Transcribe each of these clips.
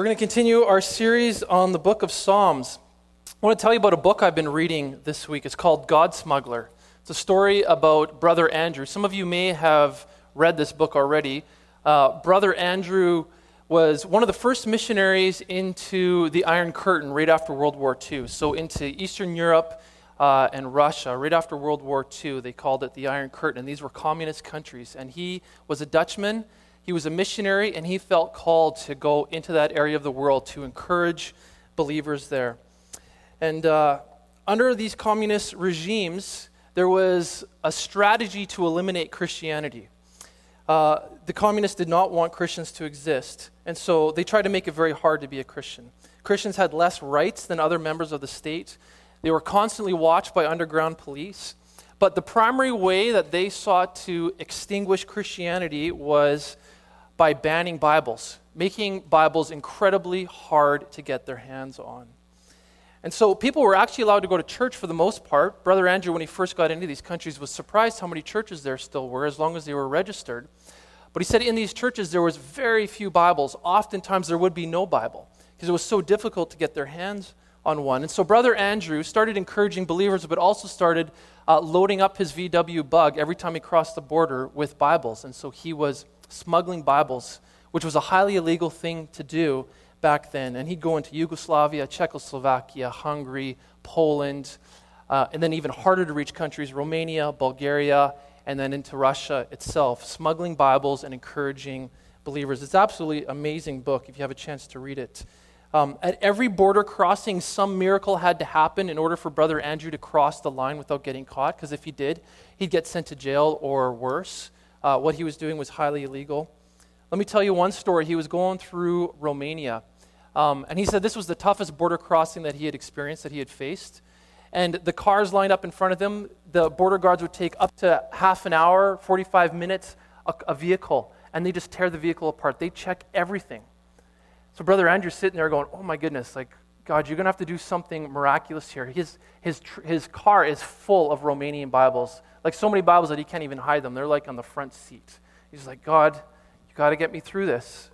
We're going to continue our series on the book of Psalms. I want to tell you about a book I've been reading this week. It's called God Smuggler. It's a story about Brother Andrew. Some of you may have read this book already. Uh, Brother Andrew was one of the first missionaries into the Iron Curtain right after World War II. So, into Eastern Europe uh, and Russia, right after World War II, they called it the Iron Curtain. And these were communist countries. And he was a Dutchman he was a missionary and he felt called to go into that area of the world to encourage believers there. And uh, under these communist regimes, there was a strategy to eliminate Christianity. Uh, the communists did not want Christians to exist, and so they tried to make it very hard to be a Christian. Christians had less rights than other members of the state. They were constantly watched by underground police. But the primary way that they sought to extinguish Christianity was by banning Bibles, making Bibles incredibly hard to get their hands on. And so people were actually allowed to go to church for the most part. Brother Andrew, when he first got into these countries, was surprised how many churches there still were, as long as they were registered. But he said in these churches there was very few Bibles. Oftentimes there would be no Bible because it was so difficult to get their hands on one. And so Brother Andrew started encouraging believers, but also started uh, loading up his VW bug every time he crossed the border with Bibles. And so he was smuggling Bibles, which was a highly illegal thing to do back then. And he'd go into Yugoslavia, Czechoslovakia, Hungary, Poland, uh, and then even harder to reach countries, Romania, Bulgaria, and then into Russia itself, smuggling Bibles and encouraging believers. It's absolutely amazing book if you have a chance to read it. Um, at every border crossing, some miracle had to happen in order for Brother Andrew to cross the line without getting caught, because if he did, he'd get sent to jail or worse uh, what he was doing was highly illegal. Let me tell you one story. He was going through Romania, um, and he said this was the toughest border crossing that he had experienced, that he had faced. And the cars lined up in front of them. The border guards would take up to half an hour, 45 minutes, a, a vehicle, and they just tear the vehicle apart. They check everything. So Brother Andrew's sitting there going, Oh my goodness, like, God, you're going to have to do something miraculous here. His, his, his car is full of Romanian Bibles like so many Bibles that he can't even hide them. They're like on the front seat. He's like, God, you got to get me through this.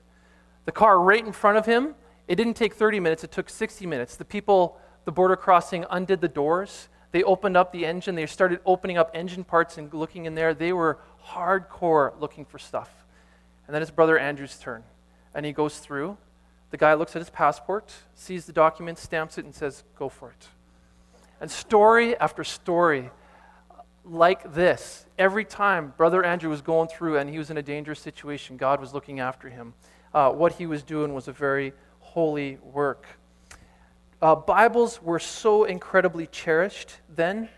The car right in front of him, it didn't take 30 minutes, it took 60 minutes. The people, the border crossing, undid the doors. They opened up the engine. They started opening up engine parts and looking in there. They were hardcore looking for stuff. And then it's Brother Andrew's turn. And he goes through. The guy looks at his passport, sees the document, stamps it, and says, Go for it. And story after story like this. Every time Brother Andrew was going through and he was in a dangerous situation, God was looking after him. Uh, what he was doing was a very holy work. Uh, Bibles were so incredibly cherished then.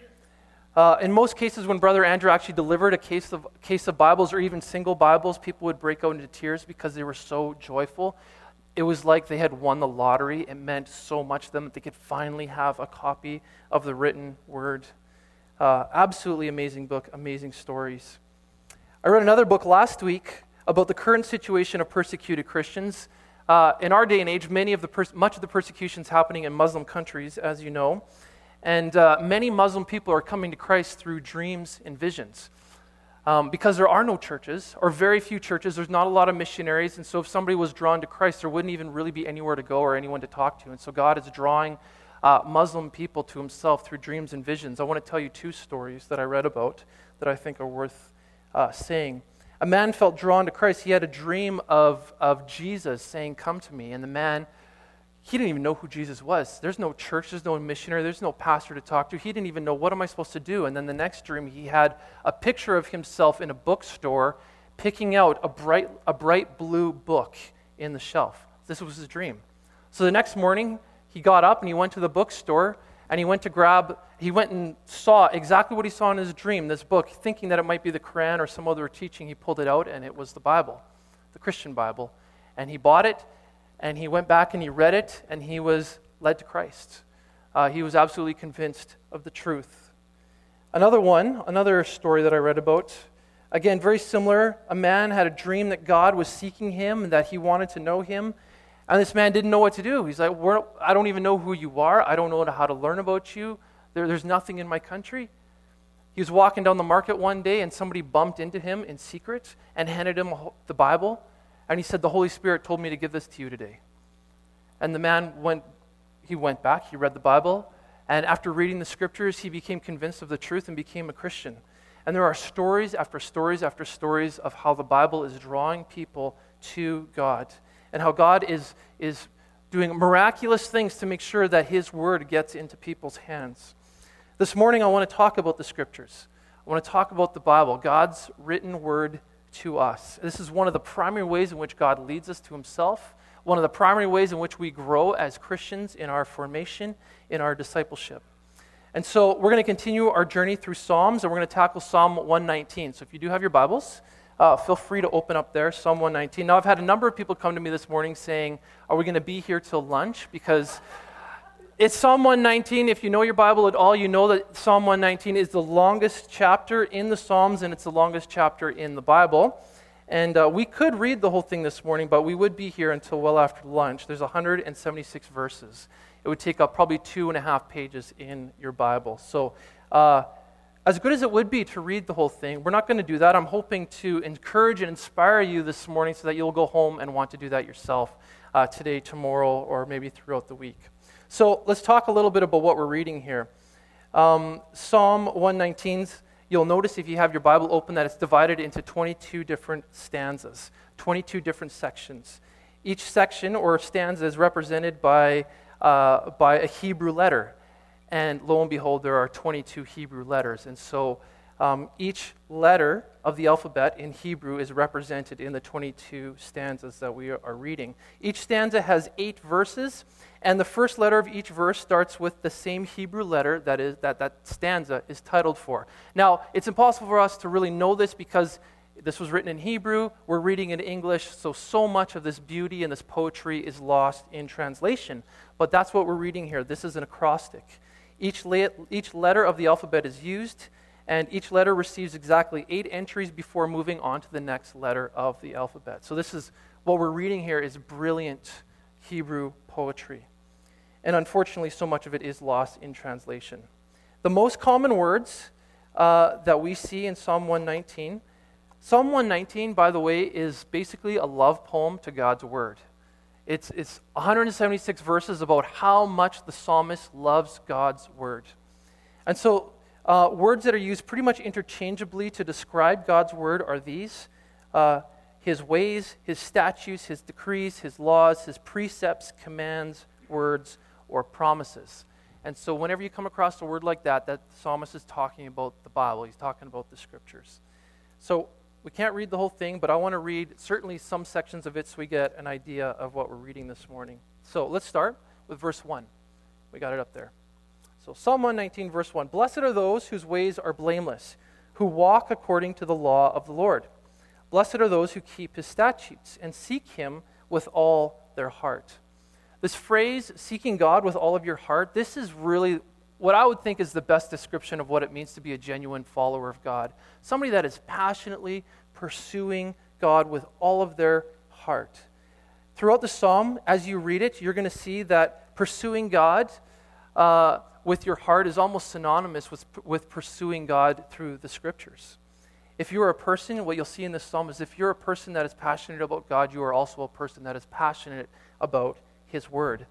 Uh, in most cases, when Brother Andrew actually delivered a case of, case of Bibles or even single Bibles, people would break out into tears because they were so joyful. It was like they had won the lottery. It meant so much to them that they could finally have a copy of the written word. Uh, absolutely amazing book, amazing stories. I read another book last week about the current situation of persecuted Christians. Uh, in our day and age, many of the pers- much of the persecution is happening in Muslim countries, as you know. And uh, many Muslim people are coming to Christ through dreams and visions. Um, because there are no churches, or very few churches, there's not a lot of missionaries. And so, if somebody was drawn to Christ, there wouldn't even really be anywhere to go or anyone to talk to. And so, God is drawing uh, Muslim people to himself through dreams and visions. I want to tell you two stories that I read about that I think are worth uh, saying. A man felt drawn to Christ. He had a dream of, of Jesus saying, Come to me. And the man, he didn't even know who Jesus was. There's no church, there's no missionary, there's no pastor to talk to. He didn't even know, What am I supposed to do? And then the next dream, he had a picture of himself in a bookstore picking out a bright, a bright blue book in the shelf. This was his dream. So the next morning, he got up and he went to the bookstore and he went to grab, he went and saw exactly what he saw in his dream, this book, thinking that it might be the Quran or some other teaching. He pulled it out and it was the Bible, the Christian Bible. And he bought it and he went back and he read it and he was led to Christ. Uh, he was absolutely convinced of the truth. Another one, another story that I read about, again, very similar. A man had a dream that God was seeking him and that he wanted to know him. And this man didn't know what to do. He's like, I don't even know who you are. I don't know how to learn about you. There, there's nothing in my country. He was walking down the market one day and somebody bumped into him in secret and handed him the Bible. And he said, The Holy Spirit told me to give this to you today. And the man went, he went back, he read the Bible, and after reading the scriptures, he became convinced of the truth and became a Christian. And there are stories after stories after stories of how the Bible is drawing people to God and how God is, is doing miraculous things to make sure that His word gets into people's hands. This morning, I want to talk about the scriptures. I want to talk about the Bible, God's written word to us. This is one of the primary ways in which God leads us to Himself, one of the primary ways in which we grow as Christians in our formation, in our discipleship. And so we're going to continue our journey through Psalms, and we're going to tackle Psalm 119. So if you do have your Bibles, uh, feel free to open up there, Psalm 119. Now, I've had a number of people come to me this morning saying, Are we going to be here till lunch? Because it's Psalm 119. If you know your Bible at all, you know that Psalm 119 is the longest chapter in the Psalms and it's the longest chapter in the Bible. And uh, we could read the whole thing this morning, but we would be here until well after lunch. There's 176 verses. It would take up probably two and a half pages in your Bible. So, uh, as good as it would be to read the whole thing, we're not going to do that. I'm hoping to encourage and inspire you this morning so that you'll go home and want to do that yourself uh, today, tomorrow, or maybe throughout the week. So let's talk a little bit about what we're reading here. Um, Psalm 119, you'll notice if you have your Bible open that it's divided into 22 different stanzas, 22 different sections. Each section or stanza is represented by, uh, by a Hebrew letter. And lo and behold, there are 22 Hebrew letters. And so um, each letter of the alphabet in Hebrew is represented in the 22 stanzas that we are reading. Each stanza has eight verses, and the first letter of each verse starts with the same Hebrew letter that is that that stanza is titled for. Now, it's impossible for us to really know this because this was written in Hebrew, we're reading in English, so so much of this beauty and this poetry is lost in translation. But that's what we're reading here. This is an acrostic. Each, each letter of the alphabet is used, and each letter receives exactly eight entries before moving on to the next letter of the alphabet. So this is what we're reading here is brilliant Hebrew poetry. And unfortunately, so much of it is lost in translation. The most common words uh, that we see in Psalm 119, Psalm 119, by the way, is basically a love poem to God's word. It's, it's 176 verses about how much the psalmist loves God's word. And so, uh, words that are used pretty much interchangeably to describe God's word are these uh, his ways, his statutes, his decrees, his laws, his precepts, commands, words, or promises. And so, whenever you come across a word like that, that psalmist is talking about the Bible, he's talking about the scriptures. So, we can't read the whole thing, but I want to read certainly some sections of it so we get an idea of what we're reading this morning. So, let's start with verse 1. We got it up there. So, Psalm 119, verse 1 Blessed are those whose ways are blameless, who walk according to the law of the Lord. Blessed are those who keep his statutes and seek him with all their heart. This phrase, seeking God with all of your heart, this is really what I would think is the best description of what it means to be a genuine follower of God. Somebody that is passionately pursuing God with all of their heart. Throughout the psalm, as you read it, you're going to see that pursuing God uh, with your heart is almost synonymous with, with pursuing God through the scriptures. If you're a person, what you'll see in this psalm is if you're a person that is passionate about God, you are also a person that is passionate about his word.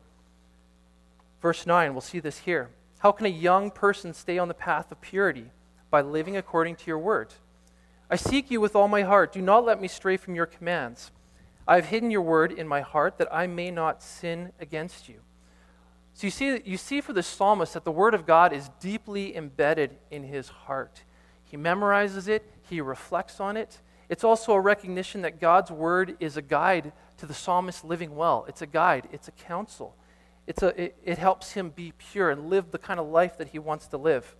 Verse 9, we'll see this here. How can a young person stay on the path of purity? By living according to your word. I seek you with all my heart. Do not let me stray from your commands. I have hidden your word in my heart that I may not sin against you. So you see, you see for the psalmist that the word of God is deeply embedded in his heart. He memorizes it, he reflects on it. It's also a recognition that God's word is a guide to the psalmist living well. It's a guide, it's a counsel. It's a, it, it helps him be pure and live the kind of life that he wants to live.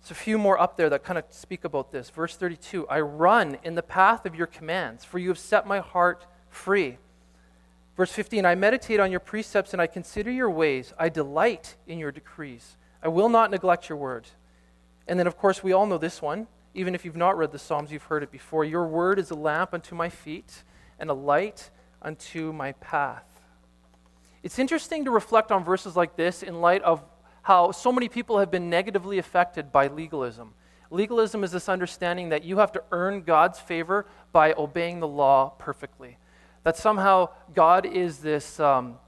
There's a few more up there that kind of speak about this. Verse 32 I run in the path of your commands, for you have set my heart free. Verse 15 I meditate on your precepts and I consider your ways. I delight in your decrees. I will not neglect your word. And then, of course, we all know this one. Even if you've not read the Psalms, you've heard it before. Your word is a lamp unto my feet and a light unto my path. It's interesting to reflect on verses like this in light of how so many people have been negatively affected by legalism. Legalism is this understanding that you have to earn God's favor by obeying the law perfectly. That somehow God is this, um,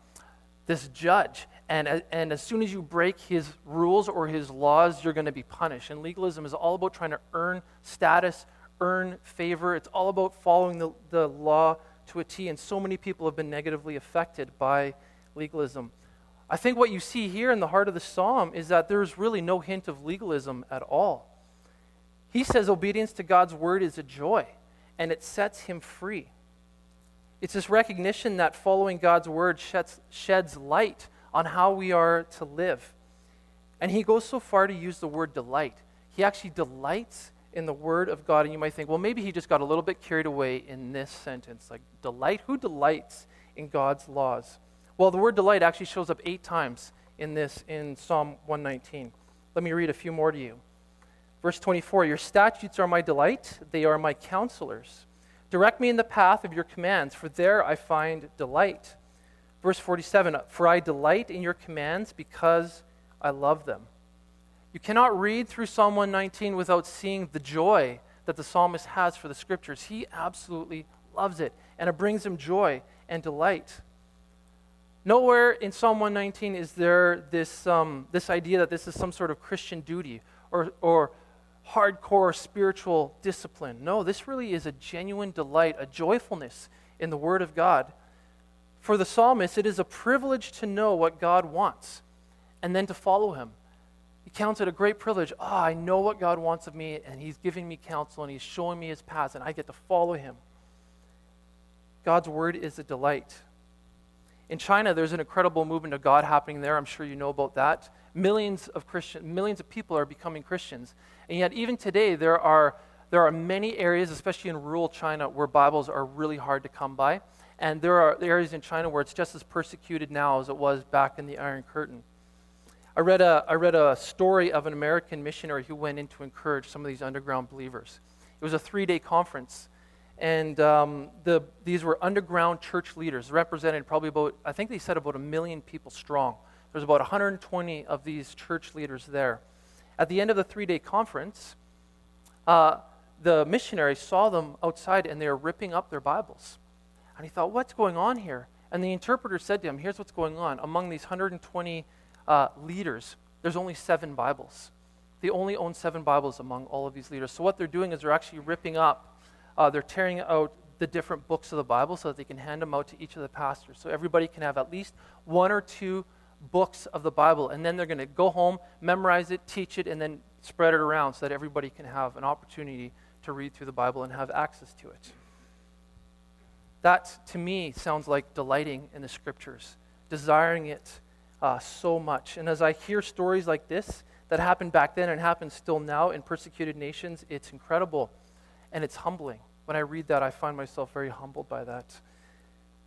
this judge. And, and as soon as you break his rules or his laws, you're going to be punished. And legalism is all about trying to earn status, earn favor. It's all about following the, the law to a T. And so many people have been negatively affected by legalism. I think what you see here in the heart of the psalm is that there's really no hint of legalism at all. He says obedience to God's word is a joy, and it sets him free. It's this recognition that following God's word sheds, sheds light on how we are to live. And he goes so far to use the word delight. He actually delights in the word of God. And you might think, well, maybe he just got a little bit carried away in this sentence. Like, delight? Who delights in God's laws? Well, the word delight actually shows up eight times in this in Psalm 119. Let me read a few more to you. Verse 24 Your statutes are my delight, they are my counselors. Direct me in the path of your commands, for there I find delight. Verse 47 For I delight in your commands because I love them. You cannot read through Psalm 119 without seeing the joy that the psalmist has for the scriptures. He absolutely loves it, and it brings him joy and delight. Nowhere in Psalm 119 is there this, um, this idea that this is some sort of Christian duty or, or hardcore spiritual discipline. No, this really is a genuine delight, a joyfulness in the Word of God. For the psalmist, it is a privilege to know what God wants and then to follow Him. He counts it a great privilege. Ah, oh, I know what God wants of me, and He's giving me counsel, and He's showing me His path, and I get to follow Him. God's Word is a delight. In China, there's an incredible movement of God happening there. I'm sure you know about that. Millions of Christian, millions of people are becoming Christians. And yet, even today, there are, there are many areas, especially in rural China, where Bibles are really hard to come by. And there are areas in China where it's just as persecuted now as it was back in the Iron Curtain. I read a, I read a story of an American missionary who went in to encourage some of these underground believers. It was a three day conference. And um, the, these were underground church leaders, represented probably about, I think they said about a million people strong. There's about 120 of these church leaders there. At the end of the three day conference, uh, the missionary saw them outside and they were ripping up their Bibles. And he thought, what's going on here? And the interpreter said to him, here's what's going on. Among these 120 uh, leaders, there's only seven Bibles. They only own seven Bibles among all of these leaders. So what they're doing is they're actually ripping up uh, they're tearing out the different books of the Bible so that they can hand them out to each of the pastors. So everybody can have at least one or two books of the Bible. And then they're going to go home, memorize it, teach it, and then spread it around so that everybody can have an opportunity to read through the Bible and have access to it. That, to me, sounds like delighting in the scriptures, desiring it uh, so much. And as I hear stories like this that happened back then and happen still now in persecuted nations, it's incredible and it's humbling. When I read that, I find myself very humbled by that.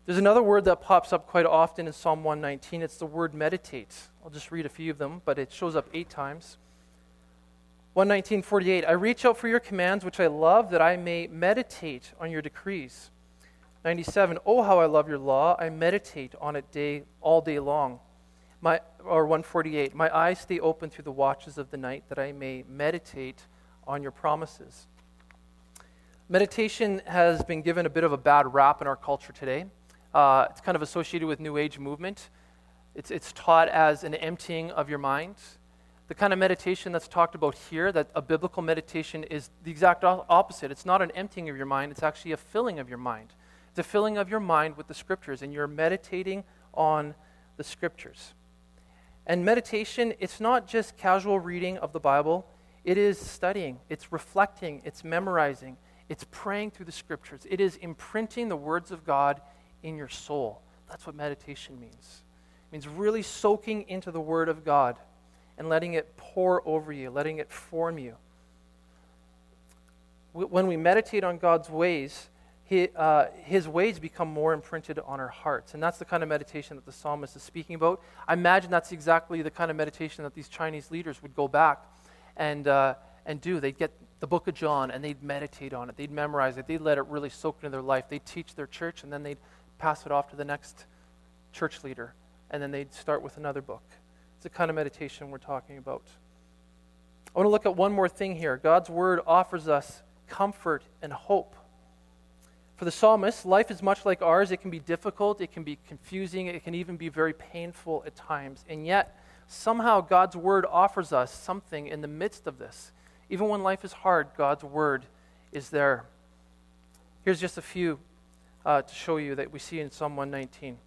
There's another word that pops up quite often in Psalm 119. It's the word meditate. I'll just read a few of them, but it shows up eight times. 119:48 I reach out for your commands which I love that I may meditate on your decrees. 97 Oh how I love your law I meditate on it day all day long. My or 148 My eyes stay open through the watches of the night that I may meditate on your promises. Meditation has been given a bit of a bad rap in our culture today. Uh, it's kind of associated with New Age movement. It's, it's taught as an emptying of your mind. The kind of meditation that's talked about here, that a biblical meditation is the exact opposite. It's not an emptying of your mind, it's actually a filling of your mind. It's a filling of your mind with the scriptures, and you're meditating on the scriptures. And meditation, it's not just casual reading of the Bible, it is studying, it's reflecting, it's memorizing, it's praying through the scriptures. It is imprinting the words of God in your soul. That's what meditation means. It means really soaking into the word of God and letting it pour over you, letting it form you. When we meditate on God's ways, uh, his ways become more imprinted on our hearts. And that's the kind of meditation that the psalmist is speaking about. I imagine that's exactly the kind of meditation that these Chinese leaders would go back and, uh, and do. They'd get the book of John and they'd meditate on it. They'd memorize it. They'd let it really soak into their life. They'd teach their church and then they'd pass it off to the next church leader. And then they'd start with another book. It's the kind of meditation we're talking about. I want to look at one more thing here. God's word offers us comfort and hope. For the psalmist, life is much like ours. It can be difficult, it can be confusing, it can even be very painful at times. And yet, somehow God's word offers us something in the midst of this. Even when life is hard, God's word is there. Here's just a few uh, to show you that we see in Psalm 119.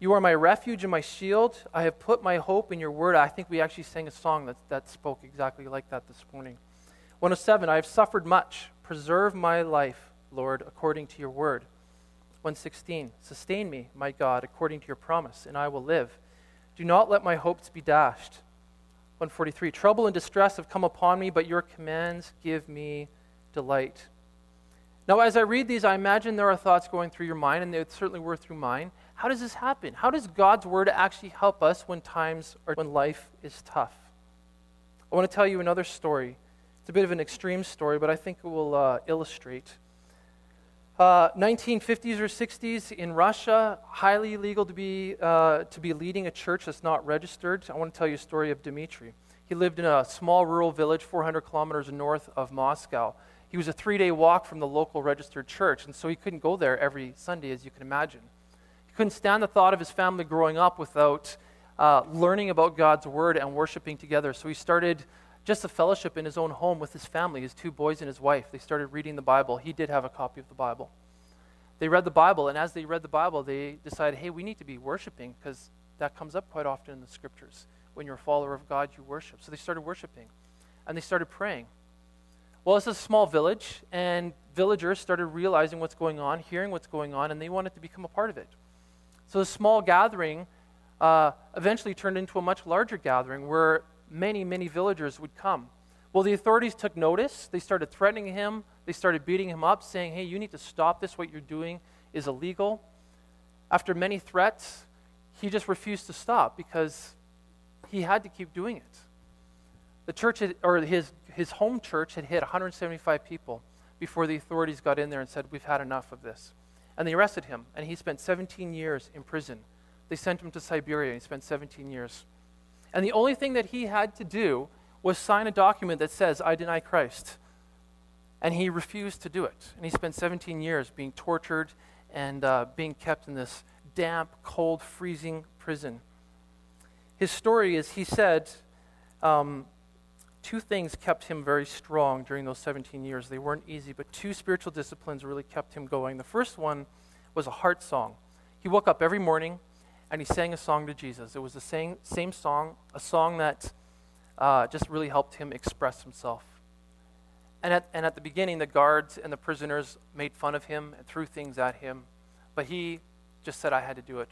You are my refuge and my shield. I have put my hope in your word. I think we actually sang a song that, that spoke exactly like that this morning. 107, I have suffered much. Preserve my life, Lord, according to your word. 116, sustain me, my God, according to your promise, and I will live. Do not let my hopes be dashed. 143, trouble and distress have come upon me, but your commands give me delight. Now, as I read these, I imagine there are thoughts going through your mind, and they certainly were through mine. How does this happen? How does God's word actually help us when times or when life is tough? I want to tell you another story. It's a bit of an extreme story, but I think it will uh, illustrate. Uh, 1950s or 60s in Russia, highly illegal to be, uh, to be leading a church that's not registered. I want to tell you a story of Dmitri. He lived in a small rural village 400 kilometers north of Moscow. He was a three day walk from the local registered church, and so he couldn't go there every Sunday, as you can imagine. He couldn't stand the thought of his family growing up without uh, learning about God's word and worshiping together. So he started just a fellowship in his own home with his family, his two boys and his wife. They started reading the Bible. He did have a copy of the Bible. They read the Bible, and as they read the Bible, they decided, hey, we need to be worshiping because that comes up quite often in the scriptures. When you're a follower of God, you worship. So they started worshiping, and they started praying. Well, it's a small village, and villagers started realizing what's going on, hearing what's going on, and they wanted to become a part of it. So the small gathering uh, eventually turned into a much larger gathering where many, many villagers would come. Well, the authorities took notice. They started threatening him. They started beating him up, saying, hey, you need to stop this. What you're doing is illegal. After many threats, he just refused to stop because he had to keep doing it. The church, had, or his, his home church, had hit 175 people before the authorities got in there and said, We've had enough of this. And they arrested him, and he spent 17 years in prison. They sent him to Siberia, and he spent 17 years. And the only thing that he had to do was sign a document that says, I deny Christ. And he refused to do it. And he spent 17 years being tortured and uh, being kept in this damp, cold, freezing prison. His story is he said, um, two things kept him very strong during those 17 years. They weren't easy, but two spiritual disciplines really kept him going. The first one was a heart song. He woke up every morning and he sang a song to Jesus. It was the same, same song, a song that uh, just really helped him express himself. And at, and at the beginning, the guards and the prisoners made fun of him and threw things at him, but he just said, I had to do it.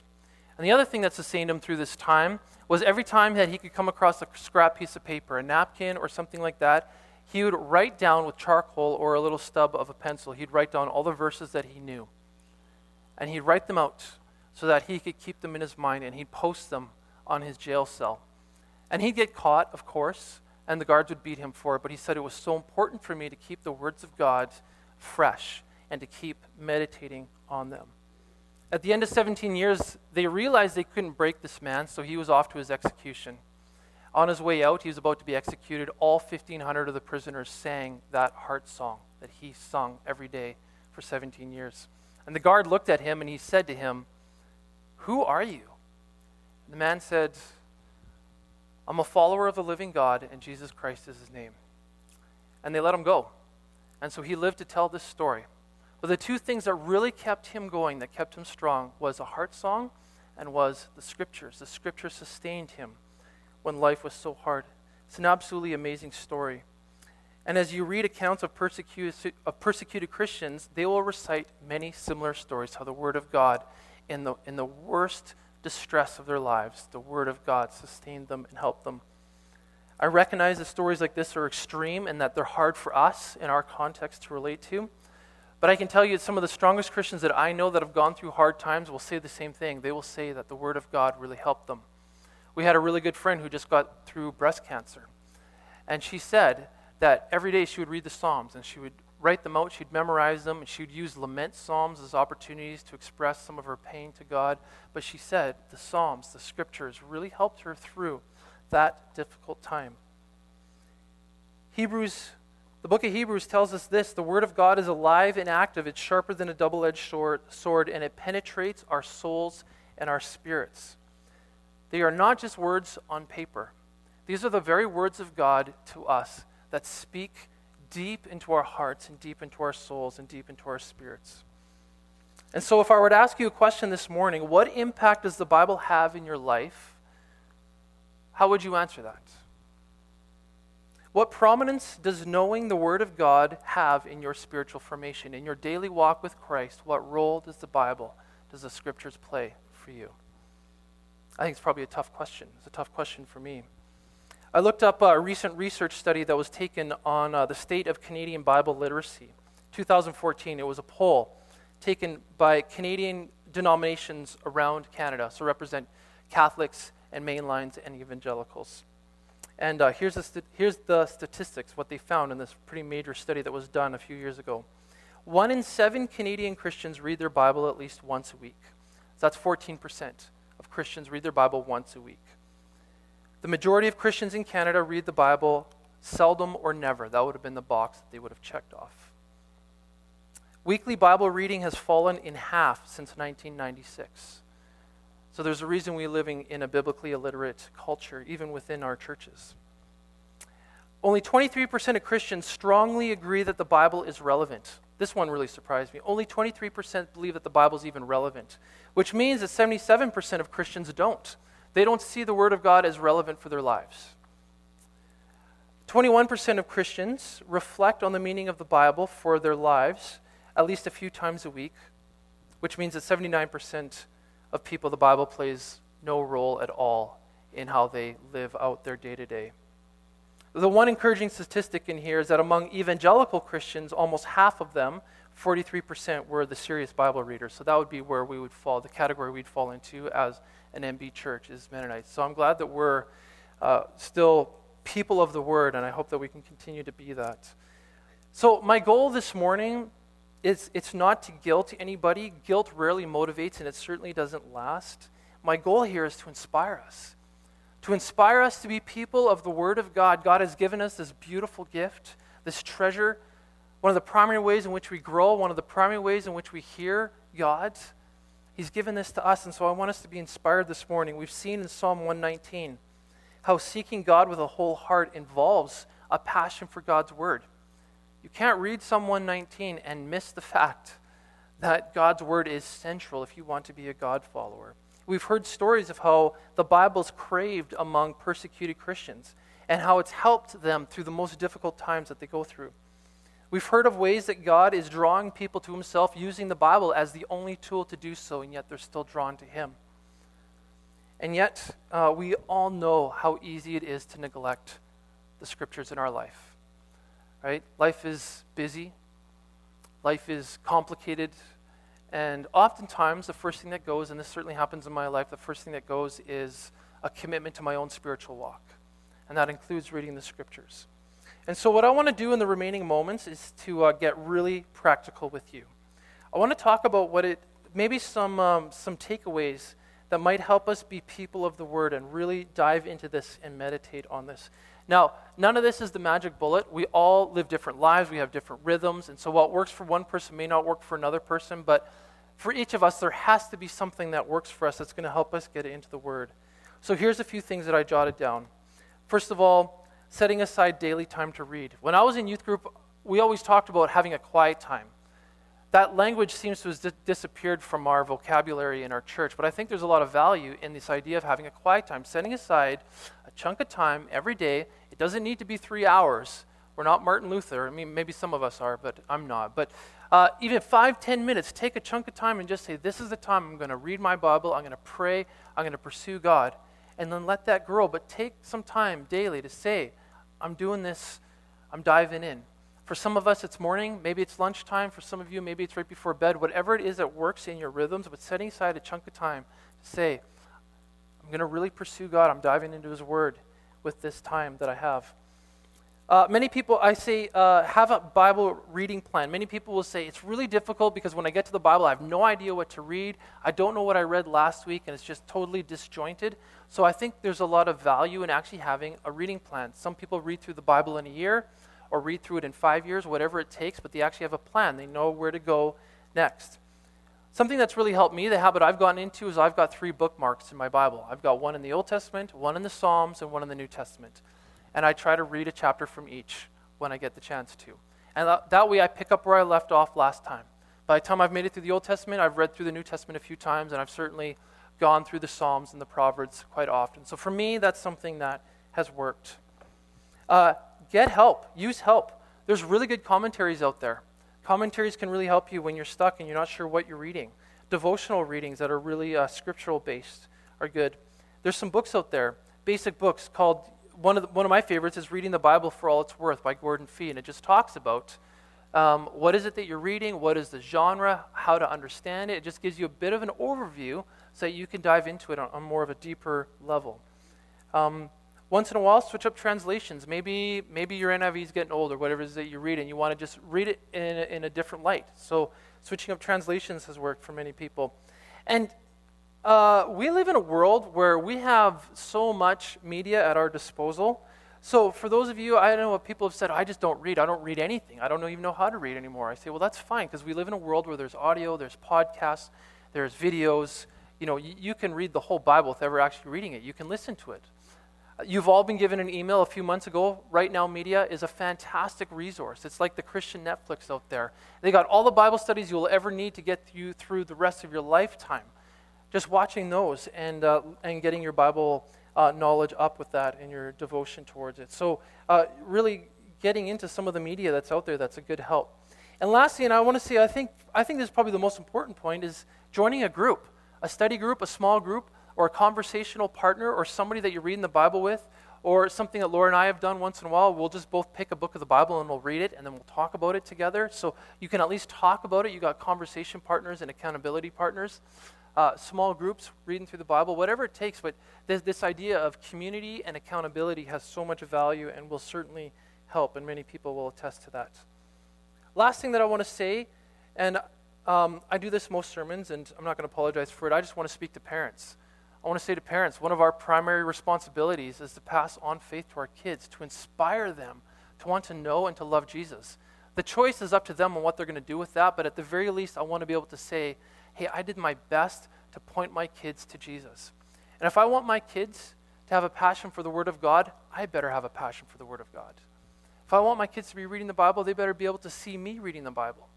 And the other thing that sustained him through this time was every time that he could come across a scrap piece of paper, a napkin or something like that, he would write down with charcoal or a little stub of a pencil, he'd write down all the verses that he knew. And he'd write them out so that he could keep them in his mind and he'd post them on his jail cell. And he'd get caught, of course, and the guards would beat him for it, but he said it was so important for me to keep the words of God fresh and to keep meditating on them. At the end of 17 years, they realized they couldn't break this man, so he was off to his execution. On his way out, he was about to be executed. All 1,500 of the prisoners sang that heart song that he sung every day for 17 years. And the guard looked at him and he said to him, Who are you? The man said, I'm a follower of the living God, and Jesus Christ is his name. And they let him go. And so he lived to tell this story. But the two things that really kept him going, that kept him strong, was a heart song and was the scriptures. The scriptures sustained him when life was so hard. It's an absolutely amazing story. And as you read accounts of persecuted, of persecuted Christians, they will recite many similar stories how the Word of God, in the, in the worst distress of their lives, the Word of God sustained them and helped them. I recognize that stories like this are extreme and that they're hard for us in our context to relate to. But I can tell you that some of the strongest Christians that I know that have gone through hard times will say the same thing. They will say that the Word of God really helped them. We had a really good friend who just got through breast cancer. And she said that every day she would read the Psalms and she would write them out, she'd memorize them, and she would use lament Psalms as opportunities to express some of her pain to God. But she said the Psalms, the Scriptures, really helped her through that difficult time. Hebrews The book of Hebrews tells us this the Word of God is alive and active. It's sharper than a double edged sword, and it penetrates our souls and our spirits. They are not just words on paper, these are the very words of God to us that speak deep into our hearts and deep into our souls and deep into our spirits. And so, if I were to ask you a question this morning, what impact does the Bible have in your life? How would you answer that? What prominence does knowing the Word of God have in your spiritual formation, in your daily walk with Christ? What role does the Bible, does the Scriptures play for you? I think it's probably a tough question. It's a tough question for me. I looked up a recent research study that was taken on uh, the state of Canadian Bible literacy. 2014, it was a poll taken by Canadian denominations around Canada, so represent Catholics and mainlines and evangelicals. And uh, here's, the st- here's the statistics, what they found in this pretty major study that was done a few years ago. One in seven Canadian Christians read their Bible at least once a week. So that's 14% of Christians read their Bible once a week. The majority of Christians in Canada read the Bible seldom or never. That would have been the box that they would have checked off. Weekly Bible reading has fallen in half since 1996. So there's a reason we're living in a biblically illiterate culture, even within our churches. Only 23% of Christians strongly agree that the Bible is relevant. This one really surprised me. Only 23% believe that the Bible is even relevant, which means that 77% of Christians don't. They don't see the Word of God as relevant for their lives. 21% of Christians reflect on the meaning of the Bible for their lives at least a few times a week, which means that 79% of people, the Bible plays no role at all in how they live out their day to day. The one encouraging statistic in here is that among evangelical Christians, almost half of them, 43%, were the serious Bible readers. So that would be where we would fall, the category we'd fall into as an MB church is Mennonites. So I'm glad that we're uh, still people of the word, and I hope that we can continue to be that. So, my goal this morning is it's not to guilt anybody. Guilt rarely motivates, and it certainly doesn't last. My goal here is to inspire us. To inspire us to be people of the Word of God. God has given us this beautiful gift, this treasure. One of the primary ways in which we grow, one of the primary ways in which we hear God He's given this to us, and so I want us to be inspired this morning. We've seen in Psalm 119 how seeking God with a whole heart involves a passion for God's word. You can't read Psalm 119 and miss the fact that God's word is central if you want to be a God follower. We've heard stories of how the Bible's craved among persecuted Christians and how it's helped them through the most difficult times that they go through. We've heard of ways that God is drawing people to himself using the Bible as the only tool to do so, and yet they're still drawn to him. And yet, uh, we all know how easy it is to neglect the scriptures in our life. Right? Life is busy, life is complicated, and oftentimes the first thing that goes, and this certainly happens in my life, the first thing that goes is a commitment to my own spiritual walk. And that includes reading the scriptures. And so, what I want to do in the remaining moments is to uh, get really practical with you. I want to talk about what it, maybe some, um, some takeaways that might help us be people of the Word and really dive into this and meditate on this. Now, none of this is the magic bullet. We all live different lives, we have different rhythms, and so what works for one person may not work for another person, but for each of us, there has to be something that works for us that's going to help us get into the Word. So, here's a few things that I jotted down. First of all, setting aside daily time to read. When I was in youth group, we always talked about having a quiet time. That language seems to have disappeared from our vocabulary in our church, but I think there's a lot of value in this idea of having a quiet time, setting aside a chunk of time every day. It doesn't need to be three hours. We're not Martin Luther. I mean, maybe some of us are, but I'm not. But uh, even five, ten minutes, take a chunk of time and just say, This is the time I'm going to read my Bible, I'm going to pray, I'm going to pursue God. And then let that grow. But take some time daily to say, I'm doing this, I'm diving in. For some of us, it's morning, maybe it's lunchtime. For some of you, maybe it's right before bed. Whatever it is that works in your rhythms, but setting aside a chunk of time to say, I'm going to really pursue God. I'm diving into His Word with this time that I have. Uh, many people, I say, uh, have a Bible reading plan. Many people will say, it's really difficult because when I get to the Bible, I have no idea what to read. I don't know what I read last week, and it's just totally disjointed. So I think there's a lot of value in actually having a reading plan. Some people read through the Bible in a year, or read through it in five years, whatever it takes, but they actually have a plan. They know where to go next. Something that's really helped me, the habit I've gotten into, is I've got three bookmarks in my Bible. I've got one in the Old Testament, one in the Psalms, and one in the New Testament. And I try to read a chapter from each when I get the chance to. And that, way I pick up where I left off last time. By the time I've made it through the Old Testament, I've read through the New Testament a few times, and I've certainly gone through the Psalms and the Proverbs quite often. So for me, that's something that has worked. Uh, get help, use help. There's really good commentaries out there. Commentaries can really help you when you're stuck and you're not sure what you're reading. Devotional readings that are really uh, scriptural based are good. There's some books out there, basic books called, one of, the, one of my favorites is Reading the Bible for All It's Worth by Gordon Fee, and it just talks about um, what is it that you're reading, what is the genre, how to understand it. It just gives you a bit of an overview so that you can dive into it on, on more of a deeper level. Um, once in a while, switch up translations. Maybe, maybe your NIV is getting old or whatever it is that you read, and you want to just read it in a, in a different light. So, switching up translations has worked for many people. And uh, we live in a world where we have so much media at our disposal. So, for those of you, I don't know what people have said, I just don't read. I don't read anything. I don't even know how to read anymore. I say, well, that's fine because we live in a world where there's audio, there's podcasts, there's videos. You know, you can read the whole Bible without ever actually reading it. You can listen to it. You've all been given an email a few months ago. Right Now Media is a fantastic resource. It's like the Christian Netflix out there. They got all the Bible studies you'll ever need to get you through the rest of your lifetime. Just watching those and, uh, and getting your Bible uh, knowledge up with that and your devotion towards it. So, uh, really getting into some of the media that's out there that's a good help. And lastly, and I want to say, I think, I think this is probably the most important point, is joining a group, a study group, a small group or a conversational partner or somebody that you're reading the Bible with, or something that Laura and I have done once in a while, we'll just both pick a book of the Bible and we'll read it and then we'll talk about it together. So you can at least talk about it. You got conversation partners and accountability partners, uh, small groups reading through the Bible, whatever it takes. But this, this idea of community and accountability has so much value and will certainly help, and many people will attest to that. Last thing that I want to say, and um, I do this most sermons, and I'm not going to apologize for it. I just want to speak to parents. I want to say to parents, one of our primary responsibilities is to pass on faith to our kids, to inspire them to want to know and to love Jesus. The choice is up to them on what they're going to do with that, but at the very least, I want to be able to say, hey, I did my best to point my kids to Jesus. And if I want my kids to have a passion for the Word of God, I better have a passion for the Word of God. If I want my kids to be reading the Bible, they better be able to see me reading the Bible.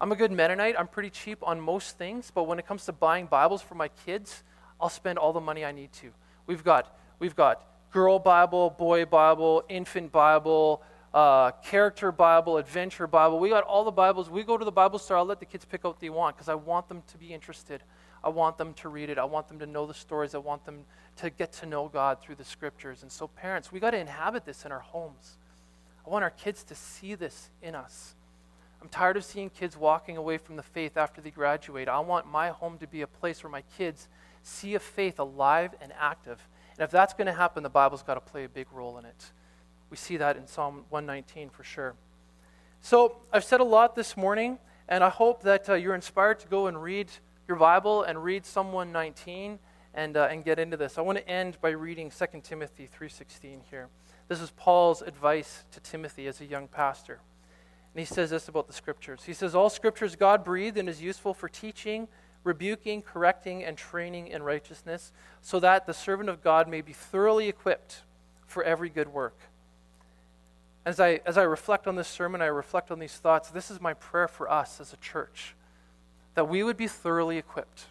I'm a good Mennonite. I'm pretty cheap on most things, but when it comes to buying Bibles for my kids, I'll spend all the money I need to. We've got, we've got girl Bible, boy Bible, infant Bible, uh, character Bible, adventure Bible. We got all the Bibles. We go to the Bible store. I'll let the kids pick out what they want because I want them to be interested. I want them to read it. I want them to know the stories. I want them to get to know God through the scriptures. And so, parents, we got to inhabit this in our homes. I want our kids to see this in us. I'm tired of seeing kids walking away from the faith after they graduate. I want my home to be a place where my kids see a faith alive and active. And if that's going to happen, the Bible's got to play a big role in it. We see that in Psalm 119 for sure. So I've said a lot this morning, and I hope that uh, you're inspired to go and read your Bible and read Psalm 119 and, uh, and get into this. I want to end by reading 2 Timothy 3.16 here. This is Paul's advice to Timothy as a young pastor. And he says this about the Scriptures. He says, All scriptures God-breathed and is useful for teaching, rebuking, correcting, and training in righteousness, so that the servant of God may be thoroughly equipped for every good work. As I, as I reflect on this sermon, I reflect on these thoughts, this is my prayer for us as a church that we would be thoroughly equipped.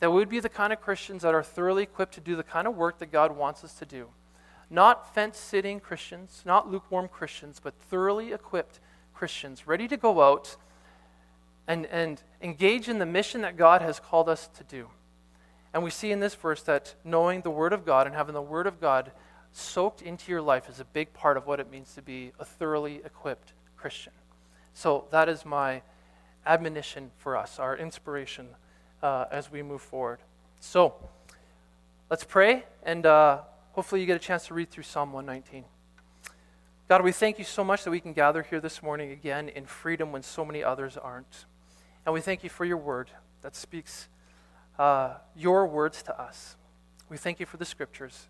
That we would be the kind of Christians that are thoroughly equipped to do the kind of work that God wants us to do. Not fence sitting Christians, not lukewarm Christians, but thoroughly equipped Christians, ready to go out and, and engage in the mission that God has called us to do. And we see in this verse that knowing the Word of God and having the Word of God soaked into your life is a big part of what it means to be a thoroughly equipped Christian. So that is my admonition for us, our inspiration uh, as we move forward. So let's pray, and uh, hopefully you get a chance to read through Psalm 119. God, we thank you so much that we can gather here this morning again in freedom when so many others aren't. And we thank you for your word that speaks uh, your words to us. We thank you for the scriptures.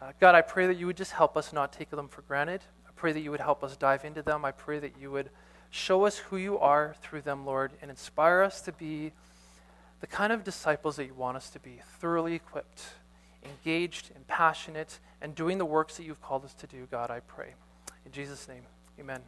Uh, God, I pray that you would just help us not take them for granted. I pray that you would help us dive into them. I pray that you would show us who you are through them, Lord, and inspire us to be the kind of disciples that you want us to be thoroughly equipped, engaged, and passionate, and doing the works that you've called us to do, God, I pray. In Jesus' name, amen.